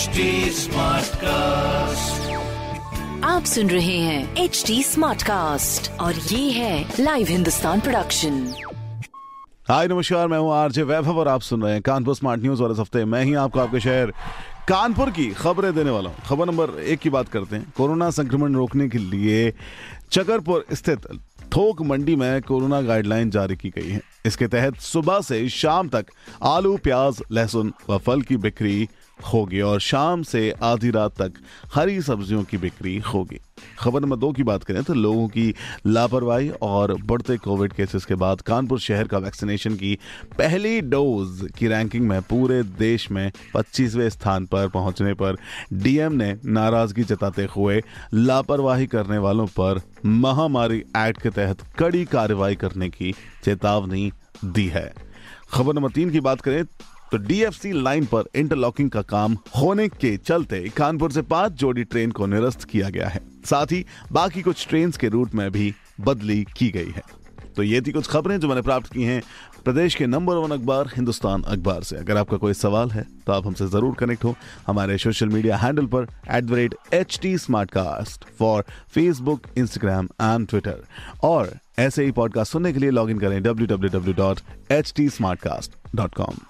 HD cast आप सुन रहे हैं एच डी स्मार्ट कास्ट और ये है लाइव हिंदुस्तान प्रोडक्शन हाय नमस्कार मैं हूँ आरजे वैभव और आप सुन रहे हैं कानपुर स्मार्ट न्यूज़ और इस हफ़्ते मैं ही आपको आपके शहर कानपुर की खबरें देने वाला हूँ। खबर नंबर एक की बात करते हैं। कोरोना संक्रमण रोकने के लिए चकरपुर स्थित थोक मंडी में कोरोना गाइडलाइन जारी की गई है। इसके तहत सुबह से शाम तक आलू प्याज लहसुन व फल की बिक्री होगी और शाम से आधी रात तक हरी सब्जियों की बिक्री होगी। खबर नंबर दो की बात करें तो लोगों की लापरवाही और बढ़ते कोविड केसेस के बाद कानपुर शहर का वैक्सीनेशन की पहली डोज की रैंकिंग में पूरे देश में 25वें स्थान पर पहुँचने पर डीएम ने नाराज़गी जताते हुए लापरवाही करने वालों पर महामारी एक्ट के तहत कड़ी कार्रवाई करने की चेतावनी दी है। खबर नंबर तीन की बात करें तो डीएफसी लाइन पर इंटरलॉकिंग का काम होने के चलते कानपुर से पाँच जोड़ी ट्रेन को निरस्त किया गया है। साथ ही बाकी कुछ ट्रेन के रूट में भी बदली की गई है। तो ये थी कुछ खबरें जो मैंने प्राप्त की हैं प्रदेश के नंबर वन अखबार, हिंदुस्तान अखबार से। अगर आपका कोई सवाल है तो आप हमसे ज़रूर कनेक्ट हो। हमारे सोशल मीडिया हैंडल पर at the rate H T smart cast for Facebook Instagram and Twitter और ऐसे ही पॉडकास्ट सुनने के लिए लॉग इन करें W W W dot H T smart cast dot com